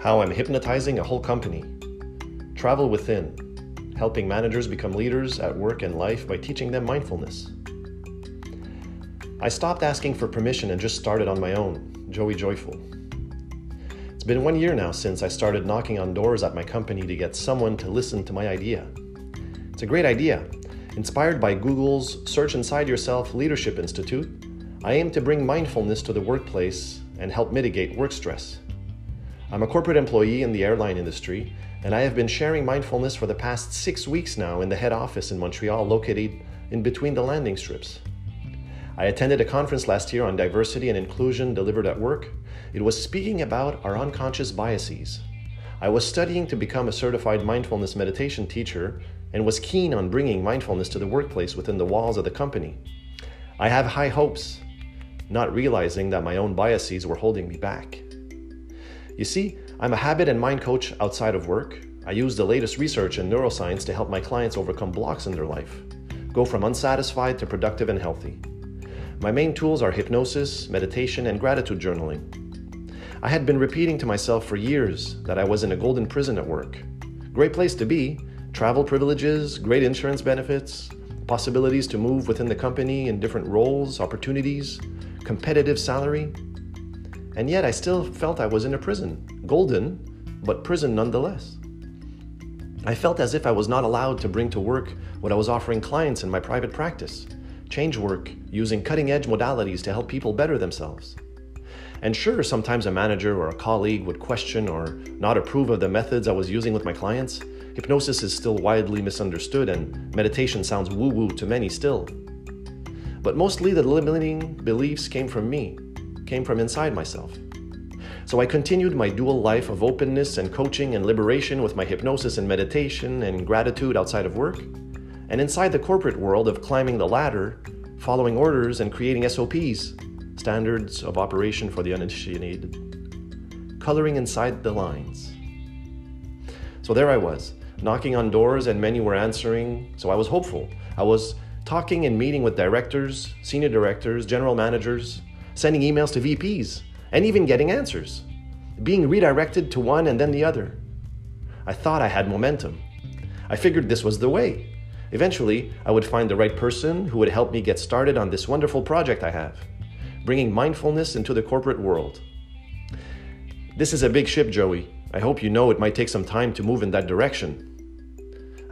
how I'm hypnotizing a whole company. Travel within, helping managers become leaders at work and life by teaching them mindfulness. I stopped asking for permission and just started on my own, Joey Joyful. It's been one year now since I started knocking on doors at my company to get someone to listen to my idea. It's a great idea. Inspired by Google's Search Inside Yourself Leadership Institute, I aim to bring mindfulness to the workplace and help mitigate work stress. I'm a corporate employee in the airline industry, and I have been sharing mindfulness for the past six weeks now in the head office in Montreal, located in between the landing strips. I attended a conference last year on diversity and inclusion delivered at work. It was speaking about our unconscious biases. I was studying to become a certified mindfulness meditation teacher and was keen on bringing mindfulness to the workplace within the walls of the company. I have high hopes, not realizing that my own biases were holding me back. You see, I'm a habit and mind coach outside of work. I use the latest research in neuroscience to help my clients overcome blocks in their life, go from unsatisfied to productive and healthy. My main tools are hypnosis, meditation, and gratitude journaling. I had been repeating to myself for years that I was in a golden prison at work. Great place to be, travel privileges, great insurance benefits, possibilities to move within the company in different roles, opportunities, competitive salary, and yet I still felt I was in a prison. Golden, but prison nonetheless. I felt as if I was not allowed to bring to work what I was offering clients in my private practice change work using cutting edge modalities to help people better themselves. And sure, sometimes a manager or a colleague would question or not approve of the methods I was using with my clients. Hypnosis is still widely misunderstood, and meditation sounds woo woo to many still. But mostly the limiting beliefs came from me, came from inside myself. So I continued my dual life of openness and coaching and liberation with my hypnosis and meditation and gratitude outside of work, and inside the corporate world of climbing the ladder, following orders, and creating SOPs, standards of operation for the uninitiated, coloring inside the lines. So there I was, knocking on doors, and many were answering, so I was hopeful. I was talking and meeting with directors, senior directors, general managers, sending emails to VPs, and even getting answers, being redirected to one and then the other. I thought I had momentum. I figured this was the way. Eventually, I would find the right person who would help me get started on this wonderful project I have, bringing mindfulness into the corporate world. This is a big ship, Joey. I hope you know it might take some time to move in that direction.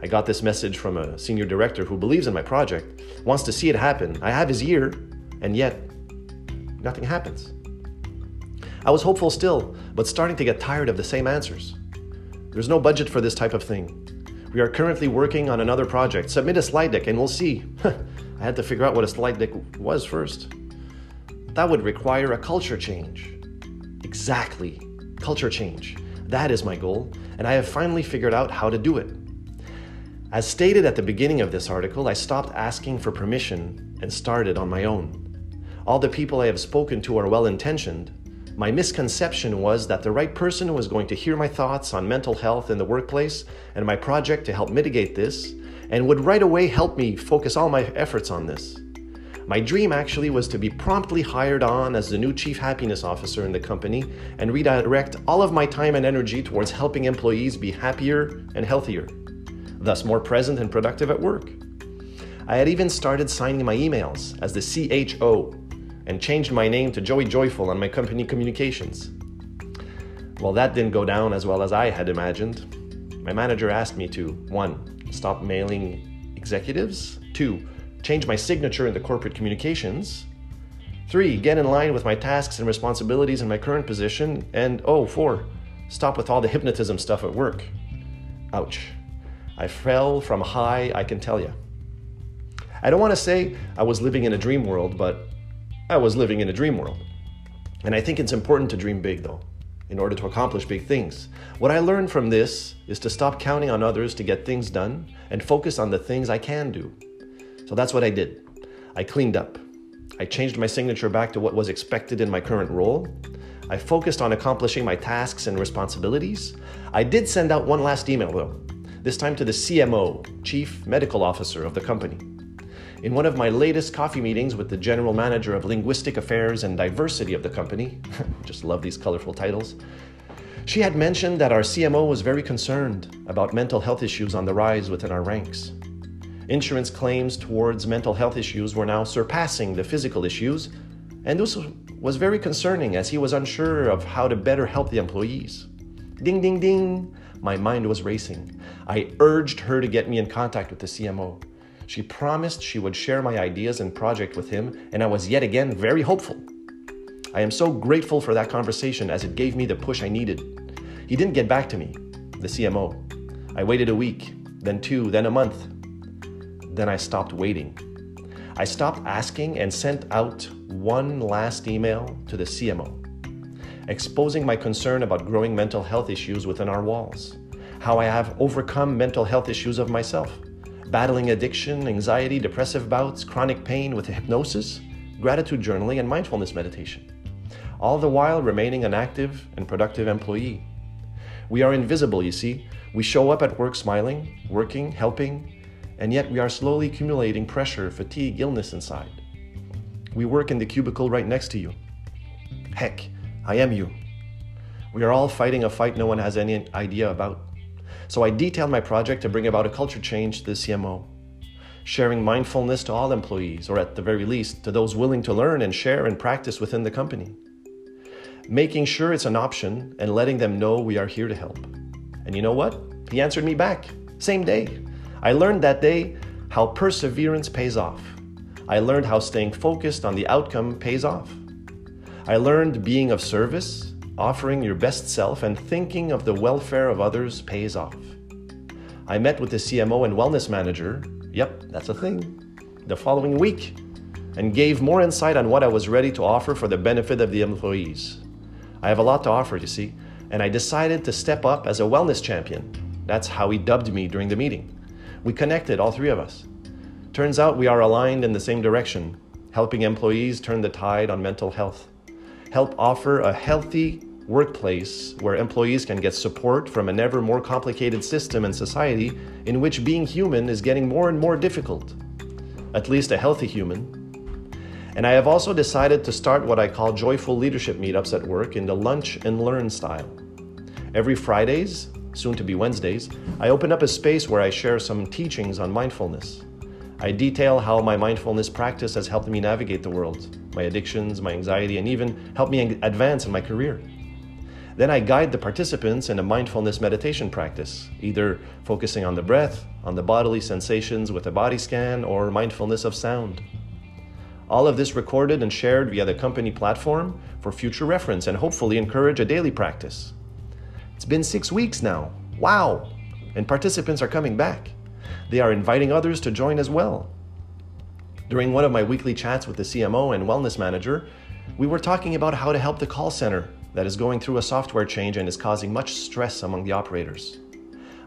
I got this message from a senior director who believes in my project, wants to see it happen. I have his ear, and yet nothing happens. I was hopeful still, but starting to get tired of the same answers. There's no budget for this type of thing. We are currently working on another project. Submit a slide deck and we'll see. I had to figure out what a slide deck was first. That would require a culture change. Exactly. Culture change. That is my goal, and I have finally figured out how to do it. As stated at the beginning of this article, I stopped asking for permission and started on my own. All the people I have spoken to are well intentioned. My misconception was that the right person was going to hear my thoughts on mental health in the workplace and my project to help mitigate this, and would right away help me focus all my efforts on this. My dream actually was to be promptly hired on as the new chief happiness officer in the company and redirect all of my time and energy towards helping employees be happier and healthier, thus more present and productive at work. I had even started signing my emails as the CHO and changed my name to Joey Joyful on my company communications. Well, that didn't go down as well as I had imagined. My manager asked me to 1. Stop mailing executives, 2. Change my signature in the corporate communications, 3. Get in line with my tasks and responsibilities in my current position, and oh, 4. Stop with all the hypnotism stuff at work. Ouch. I fell from high, I can tell you. I don't want to say I was living in a dream world, but I was living in a dream world. And I think it's important to dream big, though, in order to accomplish big things. What I learned from this is to stop counting on others to get things done and focus on the things I can do. So that's what I did. I cleaned up. I changed my signature back to what was expected in my current role. I focused on accomplishing my tasks and responsibilities. I did send out one last email, though, this time to the CMO, Chief Medical Officer of the company. In one of my latest coffee meetings with the general manager of linguistic affairs and diversity of the company, just love these colorful titles, She had mentioned that our CMO was very concerned about mental health issues on the rise within our ranks. Insurance claims towards mental health issues were now surpassing the physical issues, and this was very concerning as he was unsure of how to better help the employees. Ding, ding, ding! My mind was racing. I urged her to get me in contact with the CMO. She promised she would share my ideas and project with him, and I was yet again very hopeful. I am so grateful for that conversation as it gave me the push I needed. He didn't get back to me, the CMO. I waited a week, then two, then a month. Then I stopped waiting. I stopped asking and sent out one last email to the CMO, exposing my concern about growing mental health issues within our walls, how I have overcome mental health issues of myself, battling addiction, anxiety, depressive bouts, chronic pain with hypnosis, gratitude journaling, and mindfulness meditation, all the while remaining an active and productive employee. We are invisible, you see. We show up at work smiling, working, helping, and yet we are slowly accumulating pressure, fatigue, illness inside. We work in the cubicle right next to you. Heck, I am you. We are all fighting a fight no one has any idea about. So I detailed my project to bring about a culture change to the CMO, sharing mindfulness to all employees, or at the very least, to those willing to learn and share and practice within the company. Making sure it's an option and letting them know we are here to help. And you know what? He answered me back, same day. I learned that day how perseverance pays off. I learned how staying focused on the outcome pays off. I learned being of service, offering your best self, and thinking of the welfare of others pays off. I met with the CMO and wellness manager, yep, that's a thing, the following week, and gave more insight on what I was ready to offer for the benefit of the employees. I have a lot to offer, you see, and I decided to step up as a wellness champion. That's how he dubbed me during the meeting. We connected, all three of us. Turns out we are aligned in the same direction, helping employees turn the tide on mental health. Help offer a healthy workplace where employees can get support from an ever more complicated system and society in which being human is getting more and more difficult, at least a healthy human. And I have also decided to start what I call joyful leadership meetups at work in the lunch and learn style. Every Fridays, soon to be Wednesdays, I open up a space where I share some teachings on mindfulness. I detail how my mindfulness practice has helped me navigate the world, my addictions, my anxiety, and even helped me advance in my career. Then I guide the participants in a mindfulness meditation practice, either focusing on the breath, on the bodily sensations with a body scan, or mindfulness of sound. All of this recorded and shared via the company platform for future reference and hopefully encourage a daily practice. It's been six weeks now. Wow! And participants are coming back. They are inviting others to join as well. During one of my weekly chats with the CMO and wellness manager, we were talking about how to help the call center that is going through a software change and is causing much stress among the operators.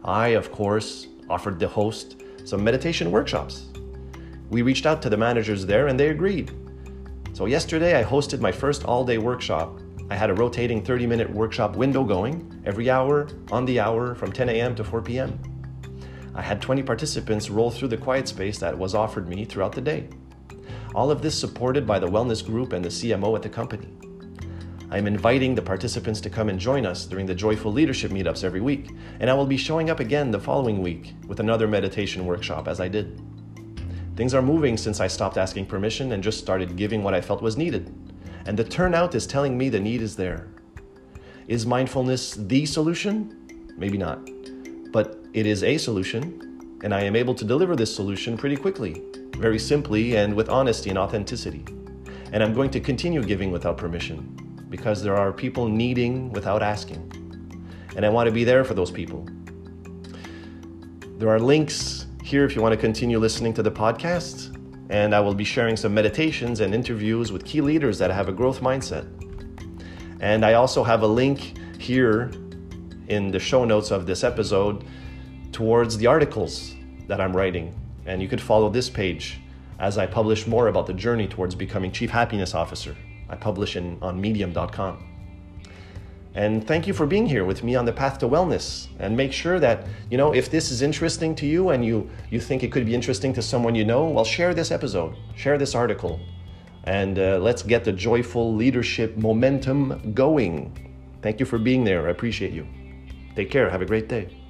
I, of course, offered the host some meditation workshops. We reached out to the managers there and they agreed. So, yesterday I hosted my first all day workshop. I had a rotating 30 minute workshop window going every hour on the hour from 10 a.m. to 4 p.m. I had 20 participants roll through the quiet space that was offered me throughout the day. All of this supported by the wellness group and the CMO at the company. I am inviting the participants to come and join us during the Joyful Leadership meetups every week, and I will be showing up again the following week with another meditation workshop as I did. Things are moving since I stopped asking permission and just started giving what I felt was needed, and the turnout is telling me the need is there. Is mindfulness the solution? Maybe not, but it is a solution, and I am able to deliver this solution pretty quickly, very simply, and with honesty and authenticity. And I'm going to continue giving without permission because there are people needing without asking. And I want to be there for those people. There are links here if you want to continue listening to the podcast. And I will be sharing some meditations and interviews with key leaders that have a growth mindset. And I also have a link here in the show notes of this episode towards the articles that I'm writing. And you could follow this page as I publish more about the journey towards becoming Chief Happiness Officer. I publish in, on medium.com. And thank you for being here with me on the path to wellness. And make sure that, you know, if this is interesting to you and you, you think it could be interesting to someone you know, well, share this episode, share this article, and uh, let's get the joyful leadership momentum going. Thank you for being there. I appreciate you. Take care. Have a great day.